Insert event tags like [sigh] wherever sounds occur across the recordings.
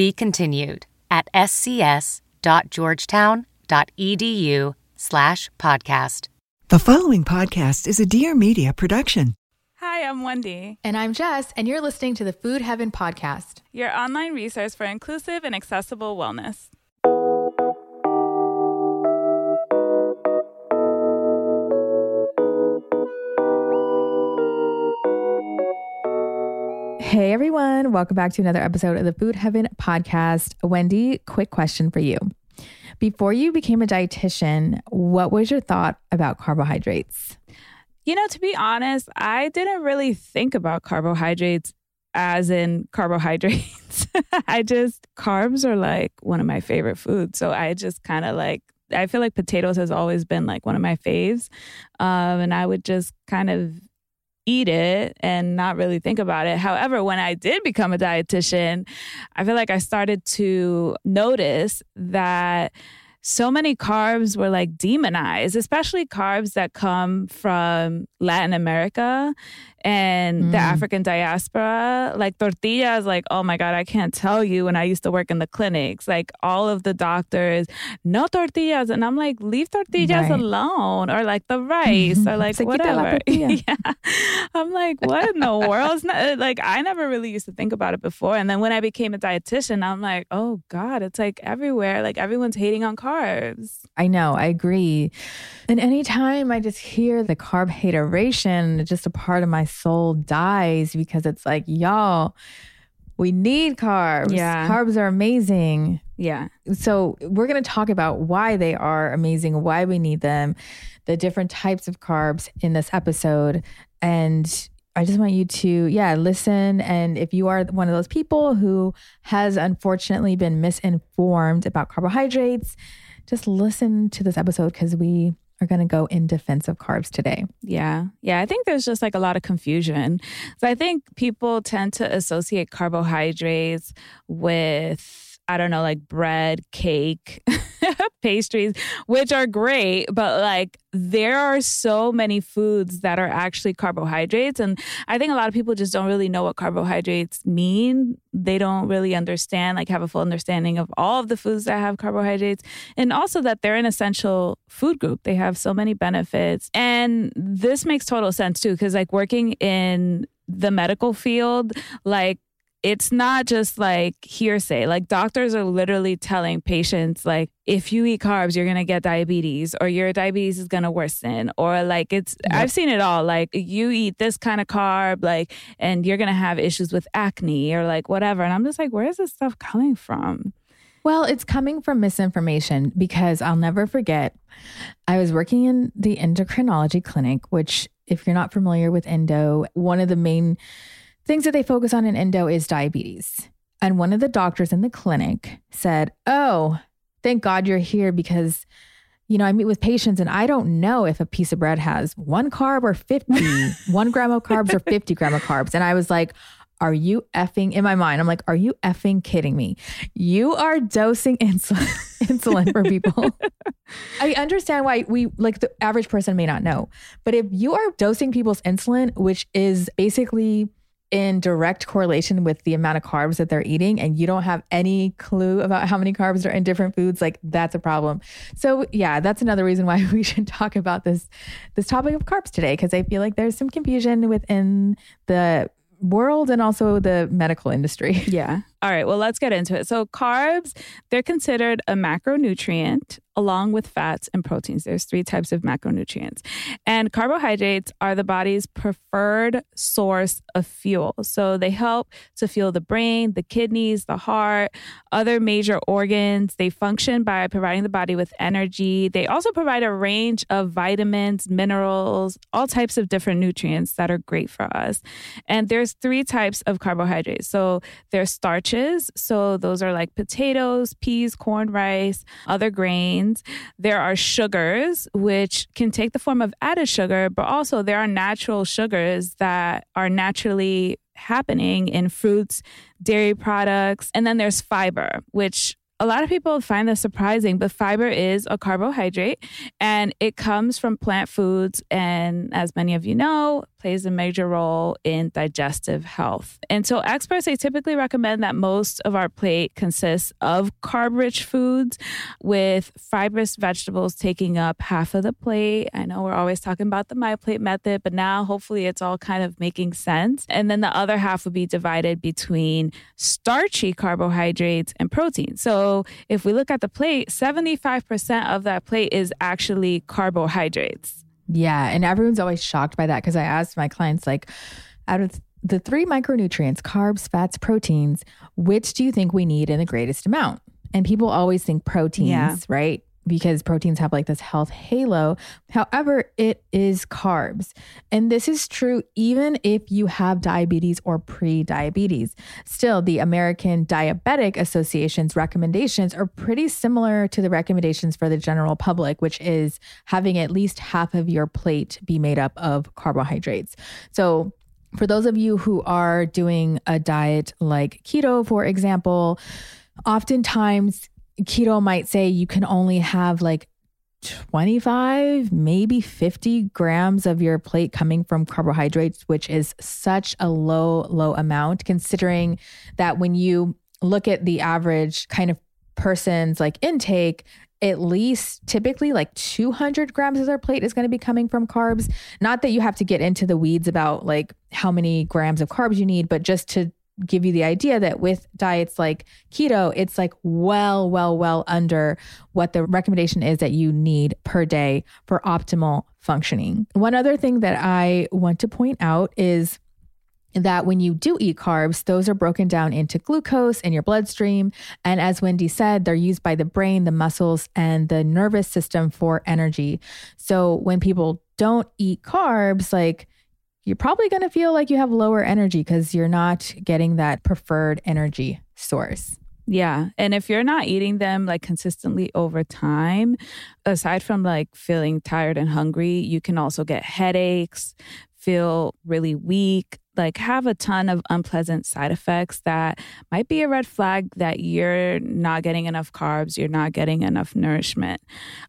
Be continued at scs.georgetown.edu slash podcast. The following podcast is a Dear Media production. Hi, I'm Wendy, And I'm Jess, and you're listening to the Food Heaven podcast. your online resource for inclusive and accessible wellness. Hey everyone, welcome back to another episode of the Food Heaven podcast. Wendy, quick question for you. Before you became a dietitian, what was your thought about carbohydrates? You know, to be honest, I didn't really think about carbohydrates as in carbohydrates. [laughs] I just, carbs are like one of my favorite foods. So I just kind of like, I feel like potatoes has always been like one of my faves. Um, and I would just kind of eat it and not really think about it. However, when I did become a dietitian, I feel like I started to notice that so many carbs were like demonized, especially carbs that come from Latin America and the Mm. African diaspora. Like tortillas, like, oh my God, I can't tell you when I used to work in the clinics, like all of the doctors, no tortillas. And I'm like, leave tortillas Right. alone, or like the [laughs] rice, or like Se whatever. [laughs] yeah. I'm like, what in the world? Not, like, I never really used to think about it before. And then when I became a dietitian, I'm like, oh God, it's like everywhere. Like everyone's hating on carbs. I know, I agree. And anytime I just hear the carb hateration, just a part of my soul dies because it's like, y'all, we need carbs. Yeah. Carbs are amazing. Yeah. So, we're going to talk about why they are amazing, why we need them, the different types of carbs in this episode. And I just want you to, yeah, listen. And if you are one of those people who has unfortunately been misinformed about carbohydrates, just listen to this episode because we are going to go in defense of carbs today. Yeah. Yeah. I think there's just like a lot of confusion. So I think people tend to associate carbohydrates with, I don't know, like bread, cake, [laughs] pastries, which are great, but like there are so many foods that are actually carbohydrates. And I think a lot of people just don't really know what carbohydrates mean. They don't really understand, like, have a full understanding of all of the foods that have carbohydrates and also that they're an essential food group. They have so many benefits. And this makes total sense too, because like working in the medical field, like it's not just like hearsay. Like doctors are literally telling patients like if you eat carbs, you're gonna get diabetes or your diabetes is gonna worsen. Or like it's I've seen it all. Like you eat this kind of carb, like and you're gonna have issues with acne or like whatever. And I'm just like, where is this stuff coming from? Well, it's coming from misinformation because I'll never forget. I was working in the endocrinology clinic, which, if you're not familiar with endo, one of the main things that they focus on in endo is diabetes. And one of the doctors in the clinic said, Oh, thank God you're here because, you know, I meet with patients and I don't know if a piece of bread has one carb or 50, [laughs] one gram of carbs or 50 gram of carbs. And I was like, are you effing in my mind? I'm like, are you effing kidding me? You are dosing insulin [laughs] insulin for people. [laughs] I understand why we like the average person may not know, but if you are dosing people's insulin, which is basically in direct correlation with the amount of carbs that they're eating and you don't have any clue about how many carbs are in different foods like that's a problem so yeah that's another reason why [laughs] we should talk about this this topic of carbs today because i feel like there's some confusion within the world and also the medical industry [laughs] Yeah. All right. Well, let's get into it. So, carbs, they're considered a macronutrient along with fats and proteins. There's three types of macronutrients. And carbohydrates are the body's preferred source of fuel. So, they help to fuel the brain, the kidneys, the heart, other major organs. They function by providing the body with energy. They also provide a range of vitamins, minerals, all types of different nutrients that are great for us. And there's three types of carbohydrates. So, there's starches starches. So those are like potatoes, peas, corn, rice, other grains. There are sugars, which can take the form of added sugar, but also there are natural sugars that are naturally happening in fruits, dairy products. And then there's fiber, which a lot of people find this surprising, but fiber is a carbohydrate and it comes from plant foods. And as many of you know, plays a major role in digestive health. And so experts, they typically recommend that most of our plate consists of carb rich foods with fibrous vegetables taking up half of the plate. I know we're always talking about the my plate method, but now hopefully it's all kind of making sense. And then the other half would be divided between starchy carbohydrates and protein. So if we look at the plate, 75% of that plate is actually carbohydrates. Yeah. And everyone's always shocked by that because I asked my clients, like, out of the three micronutrients, carbs, fats, proteins, which do you think we need in the greatest amount? And people always think proteins, yeah. right? Because proteins have like this health halo. However, it is carbs. And this is true even if you have diabetes or pre diabetes. Still, the American Diabetic Association's recommendations are pretty similar to the recommendations for the general public, which is having at least half of your plate be made up of carbohydrates. So, for those of you who are doing a diet like keto, for example, oftentimes keto might say you can only have like 25, maybe 50 grams of your plate coming from carbohydrates, which is such a low, low amount, considering that when you look at the average kind of person's like intake, at least typically like 200 grams of their plate is going to be coming from carbs. Not that you have to get into the weeds about like how many grams of carbs you need, but just to give you the idea that with diets like keto, it's like well, well, well under what the recommendation is that you need per day for optimal functioning. One other thing that I want to point out is that when you do eat carbs, those are broken down into glucose in your bloodstream. And as Wendy said, they're used by the brain, the muscles, and the nervous system for energy. So when people don't eat carbs, like you're probably going to feel like you have lower energy because you're not getting that preferred energy source. Yeah. And if you're not eating them like consistently over time, aside from like feeling tired and hungry, you can also get headaches, feel really weak, like have a ton of unpleasant side effects that might be a red flag that you're not getting enough carbs, you're not getting enough nourishment.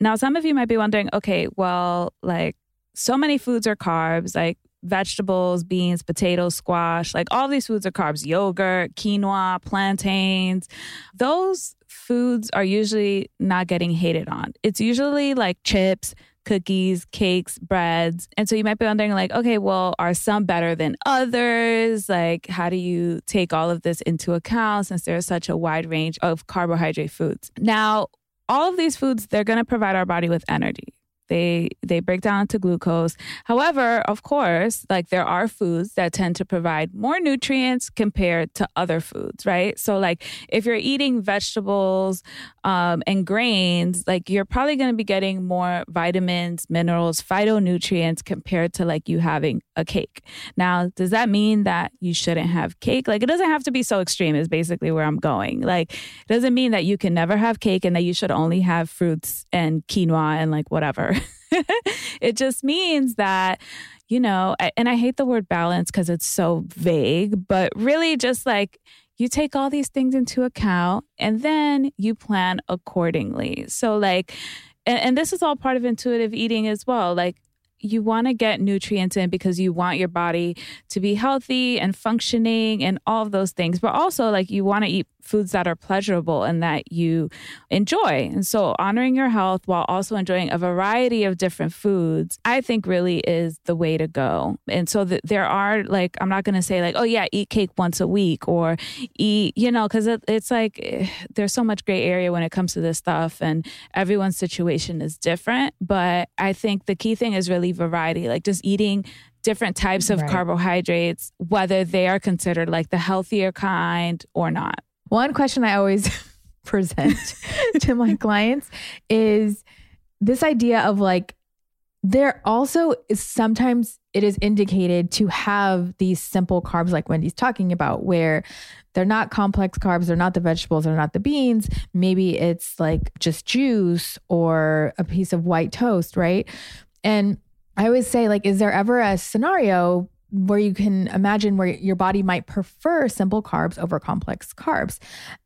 Now, some of you might be wondering, okay, well, like so many foods are carbs. Like vegetables, beans, potatoes, squash, like all these foods are carbs, yogurt, quinoa, plantains. Those foods are usually not getting hated on. It's usually like chips, cookies, cakes, breads. And so you might be wondering, like, okay, well, are some better than others? Like, how do you take all of this into account since there's such a wide range of carbohydrate foods? Now, all of these foods, they're going to provide our body with energy. They they break down to glucose. However, of course, like there are foods that tend to provide more nutrients compared to other foods, right? So like if you're eating vegetables um, and grains, like you're probably going to be getting more vitamins, minerals, phytonutrients compared to like you having a cake. Now, does that mean that you shouldn't have cake? Like it doesn't have to be so extreme. Is basically where I'm going. Like it doesn't mean that you can never have cake and that you should only have fruits and quinoa and like whatever. [laughs] [laughs] it just means that, you know, and I hate the word balance because it's so vague, but really just like you take all these things into account and then you plan accordingly. So, like, and, and this is all part of intuitive eating as well. Like, you want to get nutrients in because you want your body to be healthy and functioning and all of those things. But also, like, you want to eat foods that are pleasurable and that you enjoy. And so, honoring your health while also enjoying a variety of different foods, I think really is the way to go. And so, th- there are like, I'm not going to say, like, oh, yeah, eat cake once a week or eat, you know, because it, it's like eh, there's so much gray area when it comes to this stuff, and everyone's situation is different. But I think the key thing is really variety, like just eating different types of right. carbohydrates, whether they are considered like the healthier kind or not. One question I always [laughs] present [laughs] to my clients is this idea of like there also is sometimes it is indicated to have these simple carbs like Wendy's talking about, where they're not complex carbs, they're not the vegetables, they're not the beans. Maybe it's like just juice or a piece of white toast, right? And I always say, like, is there ever a scenario where you can imagine where your body might prefer simple carbs over complex carbs?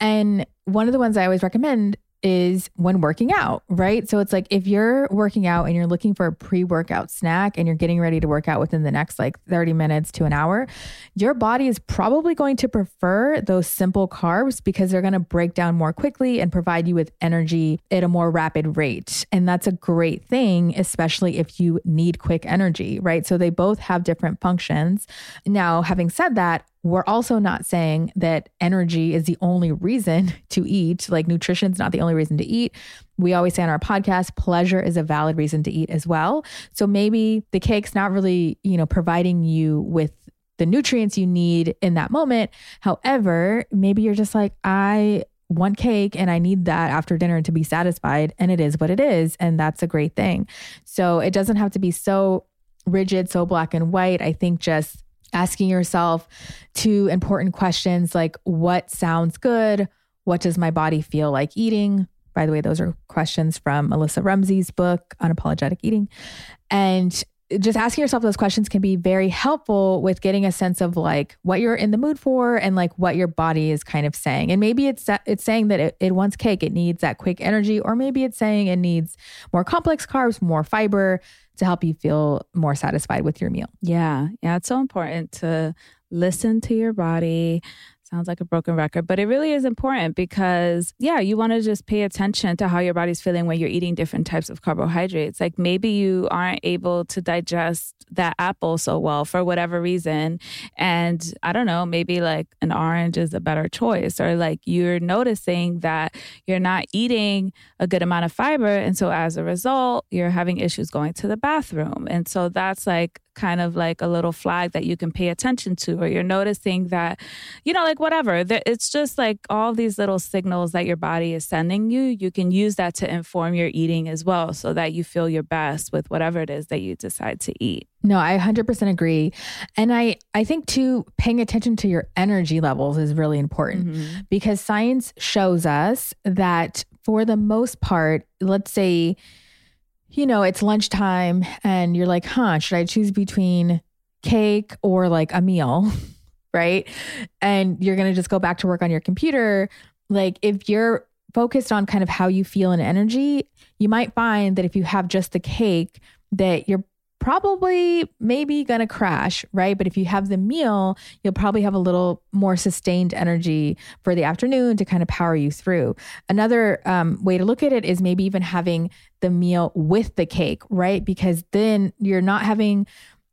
And one of the ones I always recommend is when working out, right? So it's like if you're working out and you're looking for a pre workout snack and you're getting ready to work out within the next like 30 minutes to an hour, your body is probably going to prefer those simple carbs because they're going to break down more quickly and provide you with energy at a more rapid rate. And that's a great thing, especially if you need quick energy, right? So they both have different functions. Now, having said that, we're also not saying that energy is the only reason [laughs] to eat, like nutrition is not the only reason to eat. We always say on our podcast, pleasure is a valid reason to eat as well. So maybe the cake's not really, you know, providing you with the nutrients you need in that moment. However, maybe you're just like, I want cake and I need that after dinner to be satisfied. And it is what it is. And that's a great thing. So it doesn't have to be so rigid, so black and white. I think just asking yourself two important questions like what sounds good? What does my body feel like eating? By the way, those are questions from Alissa Rumsey's book, Unapologetic Eating. And just asking yourself those questions can be very helpful with getting a sense of like what you're in the mood for and like what your body is kind of saying. And maybe it's it's saying that it, it wants cake, it needs that quick energy, or maybe it's saying it needs more complex carbs, more fiber, to help you feel more satisfied with your meal. Yeah. Yeah. It's so important to listen to your body, Sounds like a broken record, but it really is important because, yeah, you want to just pay attention to how your body's feeling when you're eating different types of carbohydrates. Like maybe you aren't able to digest that apple so well for whatever reason. And I don't know, maybe like an orange is a better choice, or like you're noticing that you're not eating a good amount of fiber. And so as a result, you're having issues going to the bathroom. And so that's like kind of like a little flag that you can pay attention to, or you're noticing that, you know, like whatever. It's just like all these little signals that your body is sending you. You can use that to inform your eating as well so that you feel your best with whatever it is that you decide to eat. No, I 100% agree. And I I think too paying attention to your energy levels is really important mm-hmm. because science shows us that for the most part, let's say you know, it's lunchtime and you're like, huh, should I choose between cake or like a meal? [laughs] right. And you're going to just go back to work on your computer. Like, if you're focused on kind of how you feel and energy, you might find that if you have just the cake, that you're probably maybe going to crash, right? But if you have the meal, you'll probably have a little more sustained energy for the afternoon to kind of power you through. Another um, way to look at it is maybe even having the meal with the cake, right? Because then you're not having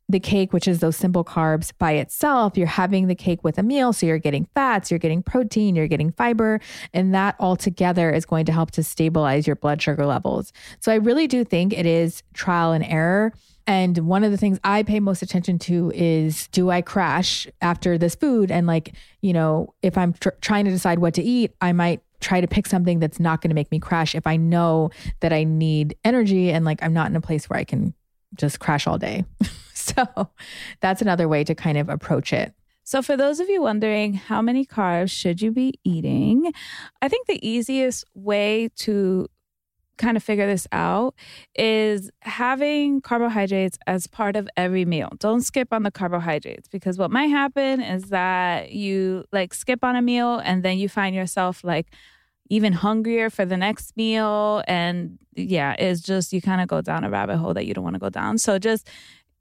the cake, which is those simple carbs by itself, you're having the cake with a meal. So you're getting fats, you're getting protein, you're getting fiber, and that all together is going to help to stabilize your blood sugar levels. So I really do think it is trial and error. And one of the things I pay most attention to is do I crash after this food? And like, you know, if I'm tr- trying to decide what to eat, I might try to pick something that's not going to make me crash if I know that I need energy and like I'm not in a place where I can just crash all day. [laughs] so that's another way to kind of approach it. So, for those of you wondering how many carbs should you be eating, I think the easiest way to kind of figure this out is having carbohydrates as part of every meal. Don't skip on the carbohydrates because what might happen is that you like skip on a meal and then you find yourself like even hungrier for the next meal and yeah, it's just you kind of go down a rabbit hole that you don't want to go down. So just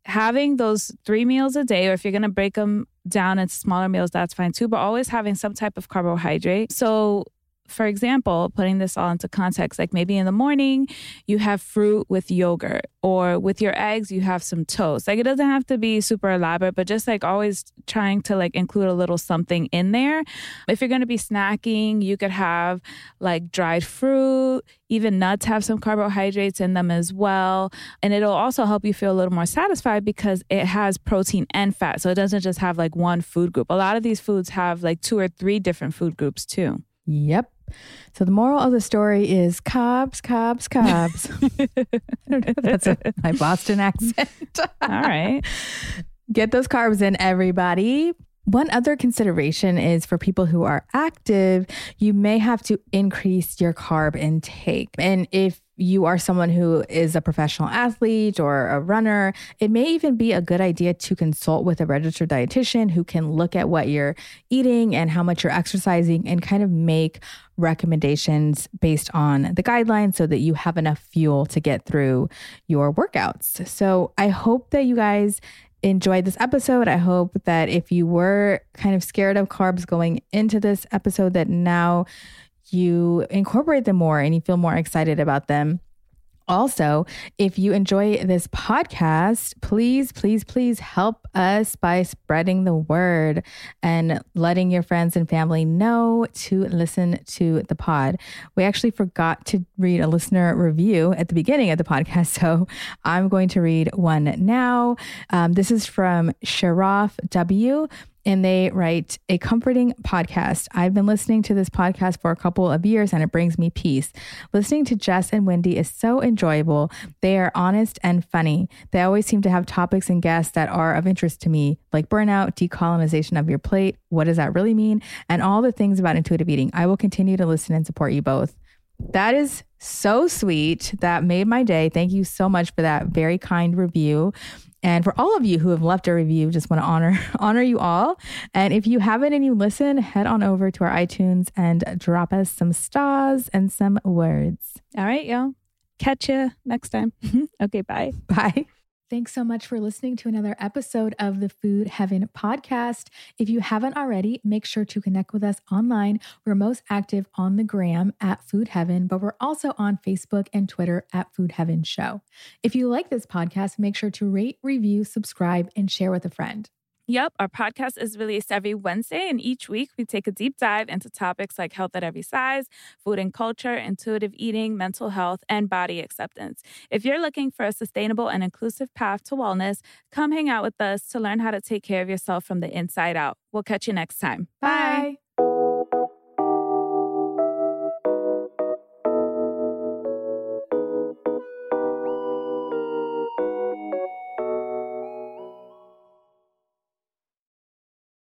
having those three meals a day or if you're going to break them down into smaller meals that's fine too but always having some type of carbohydrate so for example, putting this all into context, like maybe in the morning you have fruit with yogurt, or with your eggs you have some toast. Like it doesn't have to be super elaborate, but just like always trying to like include a little something in there. If you're going to be snacking, you could have like dried fruit, even nuts have some carbohydrates in them as well. And it'll also help you feel a little more satisfied because it has protein and fat. So it doesn't just have like one food group. A lot of these foods have like two or three different food groups too. Yep. So the moral of the story is carbs, carbs, carbs. I don't know if that's a, my Boston accent. All right. Get those carbs in, everybody. One other consideration is for people who are active, you may have to increase your carb intake. And if you are someone who is a professional athlete or a runner, it may even be a good idea to consult with a registered dietitian who can look at what you're eating and how much you're exercising and kind of make recommendations based on the guidelines so that you have enough fuel to get through your workouts. So I hope that you guys enjoyed this episode. I hope that if you were kind of scared of carbs going into this episode, that now you incorporate them more and you feel more excited about them. Also, if you enjoy this podcast, please, please, please help us by spreading the word and letting your friends and family know to listen to the pod. We actually forgot to read a listener review at the beginning of the podcast, [laughs] so I'm going to read one now. Um, this is from Sharaf W and they write a comforting podcast. I've been listening to this podcast for a couple of years and it brings me peace. Listening to Jess and Wendy is so enjoyable. They are honest and funny. They always seem to have topics and guests that are of interest to me, like burnout, decolonization of your plate, what does that really mean, and all the things about intuitive eating. I will continue to listen and support you both. That is so sweet. That made my day. Thank you so much for that very kind review. And for all of you who have left a review, just want to honor [laughs] honor you all. And if you haven't and you listen, head on over to our iTunes and drop us some stars and some words. All right, y'all. Catch you next time. [laughs] okay, bye. Bye. Thanks so much for listening to another episode of the Food Heaven podcast. If you haven't already, make sure to connect with us online. We're most active on the gram at Food Heaven, but we're also on Facebook and Twitter at Food Heaven Show. If you like this podcast, make sure to rate, review, subscribe, and share with a friend. Yep, our podcast is released every Wednesday, and each week we take a deep dive into topics like health at every size, food and culture, intuitive eating, mental health, and body acceptance. If you're looking for a sustainable and inclusive path to wellness, come hang out with us to learn how to take care of yourself from the inside out. We'll catch you next time. Bye. Bye.